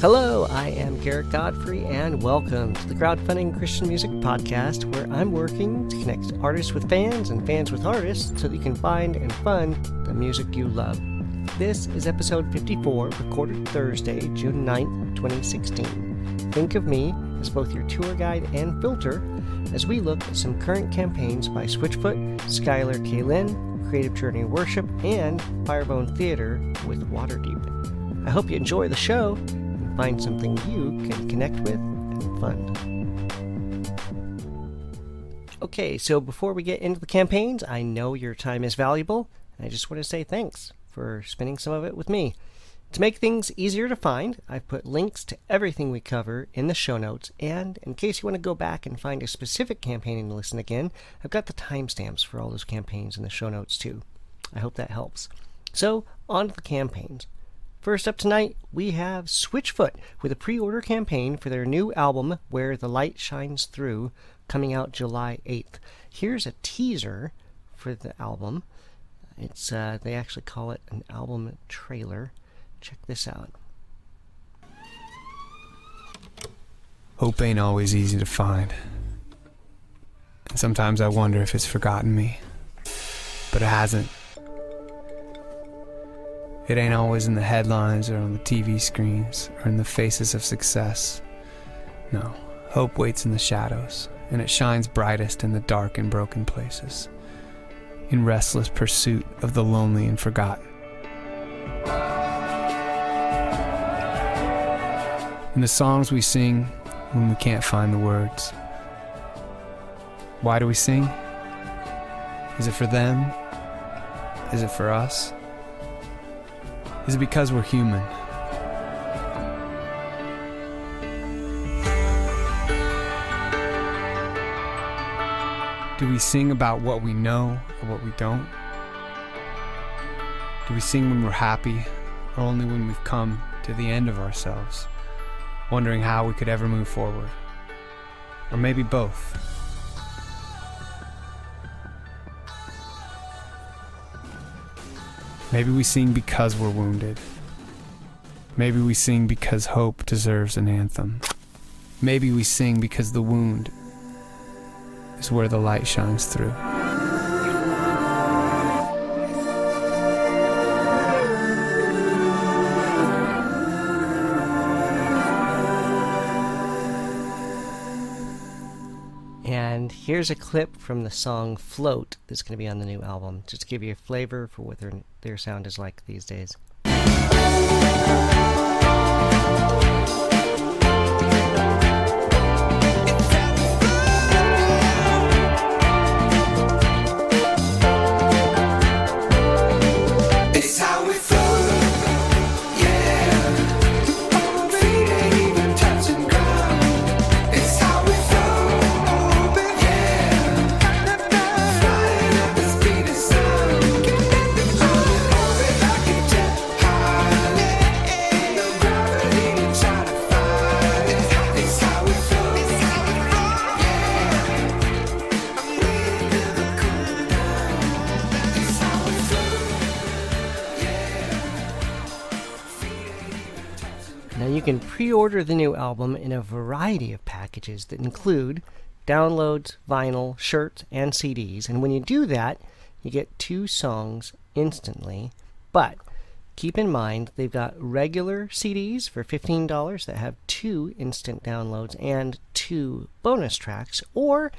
Hello, I am Garrett Godfrey, and welcome to the Crowdfunding Christian Music Podcast, where I'm working to connect artists with fans and fans with artists so that you can find and fund the music you love. This is episode 54, recorded Thursday, June 9th, 2016. Think of me as both your tour guide and filter as we look at some current campaigns by Switchfoot, Skylar Kaylin, Creative Journey Worship, and Firebone Theater with Waterdeep. I hope you enjoy the show find something you can connect with and fund. Okay, so before we get into the campaigns, I know your time is valuable, and I just want to say thanks for spending some of it with me. To make things easier to find, I've put links to everything we cover in the show notes, and in case you want to go back and find a specific campaign and listen again, I've got the timestamps for all those campaigns in the show notes too. I hope that helps. So, on to the campaigns. First up tonight, we have Switchfoot with a pre order campaign for their new album, Where the Light Shines Through, coming out July 8th. Here's a teaser for the album. It's uh, They actually call it an album trailer. Check this out. Hope ain't always easy to find. And sometimes I wonder if it's forgotten me. But it hasn't. It ain't always in the headlines or on the TV screens or in the faces of success. No, hope waits in the shadows, and it shines brightest in the dark and broken places, in restless pursuit of the lonely and forgotten. In the songs we sing when we can't find the words. Why do we sing? Is it for them? Is it for us? Is because we're human? Do we sing about what we know or what we don't? Do we sing when we're happy or only when we've come to the end of ourselves, wondering how we could ever move forward? Or maybe both? Maybe we sing because we're wounded. Maybe we sing because hope deserves an anthem. Maybe we sing because the wound is where the light shines through. Here's a clip from the song Float that's going to be on the new album, just to give you a flavor for what their, their sound is like these days. You can pre-order the new album in a variety of packages that include downloads, vinyl, shirts, and CDs. And when you do that, you get two songs instantly. But keep in mind they've got regular CDs for $15 that have two instant downloads and two bonus tracks, or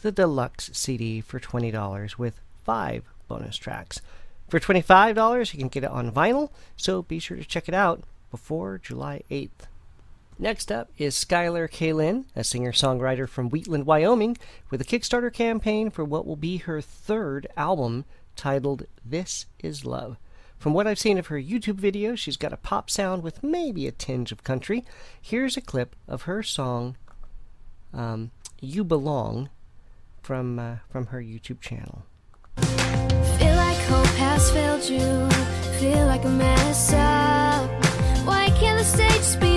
the deluxe CD for $20 with five bonus tracks. For $25, you can get it on vinyl, so be sure to check it out before July 8th. Next up is Skylar Kaylin, a singer songwriter from Wheatland, Wyoming, with a Kickstarter campaign for what will be her third album titled This Is Love. From what I've seen of her YouTube videos, she's got a pop sound with maybe a tinge of country. Here's a clip of her song um, "You Belong" from uh, from her YouTube channel. Feel like hope has failed you. Feel like a mess. The stage just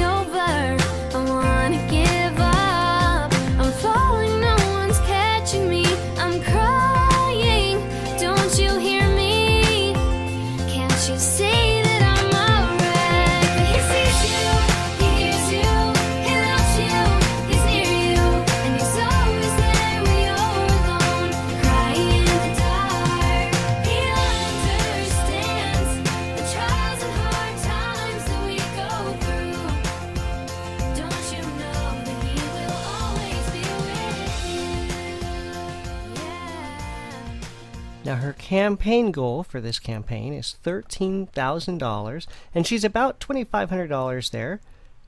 campaign goal for this campaign is $13,000, and she's about $2,500 there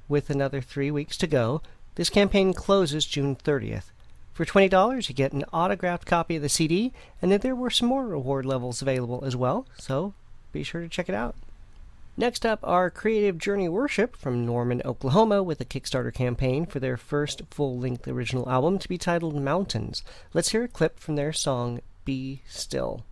with another three weeks to go. This campaign closes June 30th. For $20, you get an autographed copy of the CD, and then there were some more reward levels available as well, so be sure to check it out. Next up, our Creative Journey Worship from Norman, Oklahoma, with a Kickstarter campaign for their first full length original album to be titled Mountains. Let's hear a clip from their song Be Still.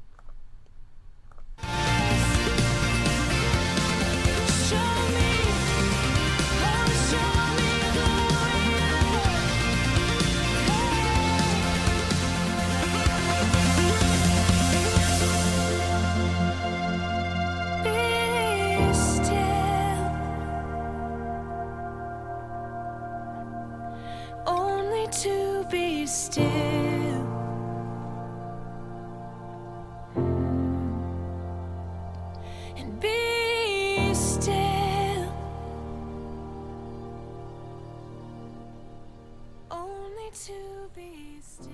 To be still. And be still. Only to be still.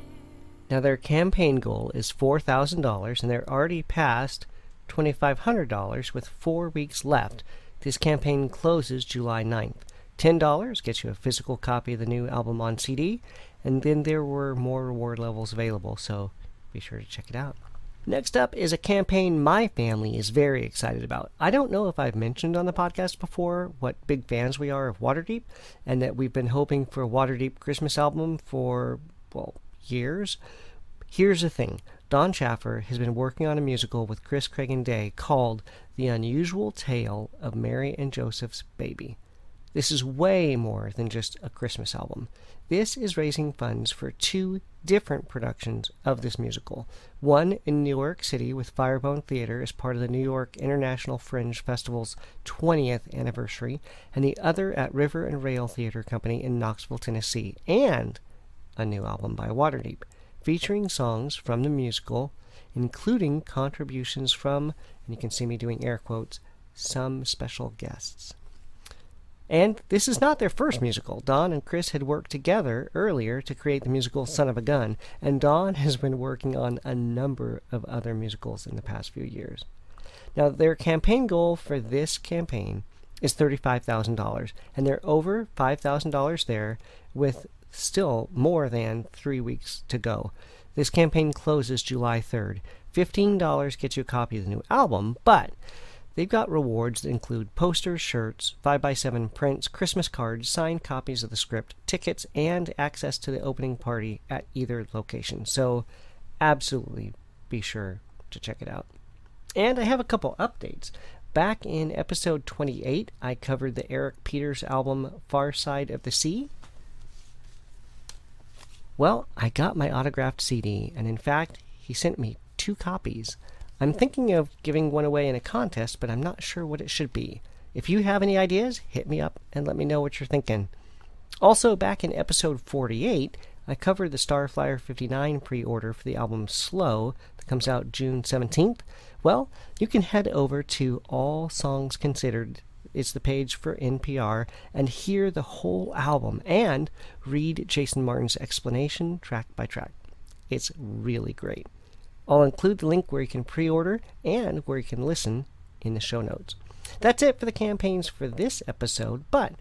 Now, their campaign goal is $4,000, and they're already past $2,500 with four weeks left. This campaign closes July 9th. $10 gets you a physical copy of the new album on CD, and then there were more reward levels available, so be sure to check it out. Next up is a campaign my family is very excited about. I don't know if I've mentioned on the podcast before what big fans we are of Waterdeep, and that we've been hoping for a Waterdeep Christmas album for, well, years. Here's the thing Don Chaffer has been working on a musical with Chris Cragin-Day called The Unusual Tale of Mary and Joseph's Baby. This is way more than just a Christmas album. This is raising funds for two different productions of this musical. One in New York City with Firebone Theater as part of the New York International Fringe Festival's 20th anniversary, and the other at River and Rail Theater Company in Knoxville, Tennessee, and a new album by Waterdeep, featuring songs from the musical, including contributions from, and you can see me doing air quotes, some special guests. And this is not their first musical. Don and Chris had worked together earlier to create the musical Son of a Gun, and Don has been working on a number of other musicals in the past few years. Now, their campaign goal for this campaign is $35,000, and they're over $5,000 there with still more than three weeks to go. This campaign closes July 3rd. $15 gets you a copy of the new album, but They've got rewards that include posters, shirts, 5x7 prints, Christmas cards, signed copies of the script, tickets, and access to the opening party at either location. So, absolutely be sure to check it out. And I have a couple updates. Back in episode 28, I covered the Eric Peters album Far Side of the Sea. Well, I got my autographed CD, and in fact, he sent me two copies. I'm thinking of giving one away in a contest, but I'm not sure what it should be. If you have any ideas, hit me up and let me know what you're thinking. Also, back in episode 48, I covered the Starflyer 59 pre order for the album Slow that comes out June 17th. Well, you can head over to All Songs Considered. It's the page for NPR and hear the whole album and read Jason Martin's explanation track by track. It's really great. I'll include the link where you can pre order and where you can listen in the show notes. That's it for the campaigns for this episode, but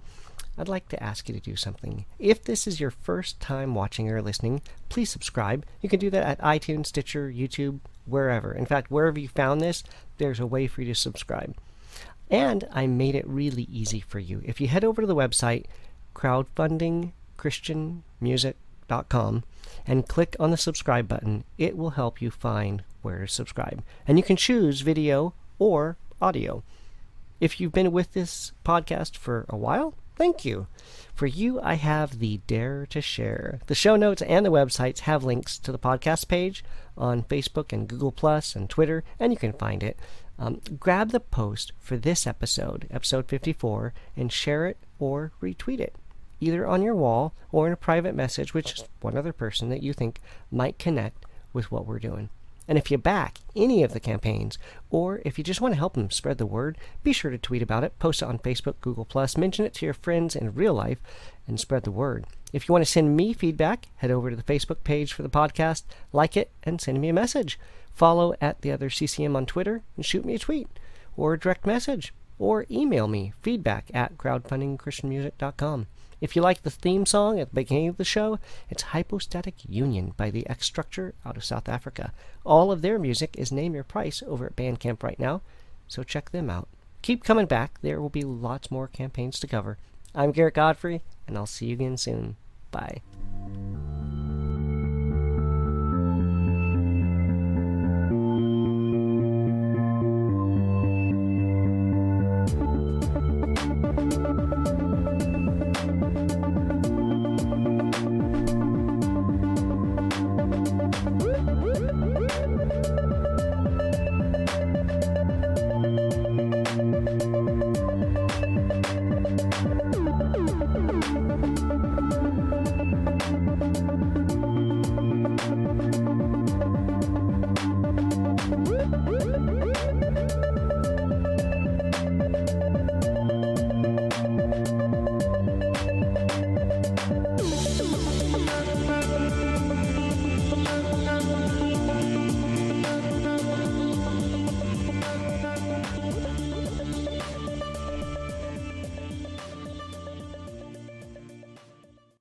I'd like to ask you to do something. If this is your first time watching or listening, please subscribe. You can do that at iTunes, Stitcher, YouTube, wherever. In fact, wherever you found this, there's a way for you to subscribe. And I made it really easy for you. If you head over to the website, crowdfundingchristianmusic.com, and click on the subscribe button, it will help you find where to subscribe. And you can choose video or audio. If you've been with this podcast for a while, thank you. For you, I have the Dare to Share. The show notes and the websites have links to the podcast page on Facebook and Google Plus and Twitter, and you can find it. Um, grab the post for this episode, episode 54, and share it or retweet it, either on your wall or in a private message with just one other person that you think might connect with what we're doing. And if you back any of the campaigns, or if you just want to help them spread the word, be sure to tweet about it, post it on Facebook, Google, mention it to your friends in real life, and spread the word. If you want to send me feedback, head over to the Facebook page for the podcast, like it, and send me a message. Follow at the other CCM on Twitter and shoot me a tweet or a direct message or email me feedback at crowdfundingchristianmusic.com. If you like the theme song at the beginning of the show, it's Hypostatic Union by the X Structure out of South Africa. All of their music is Name Your Price over at Bandcamp right now, so check them out. Keep coming back, there will be lots more campaigns to cover. I'm Garrett Godfrey, and I'll see you again soon. Bye.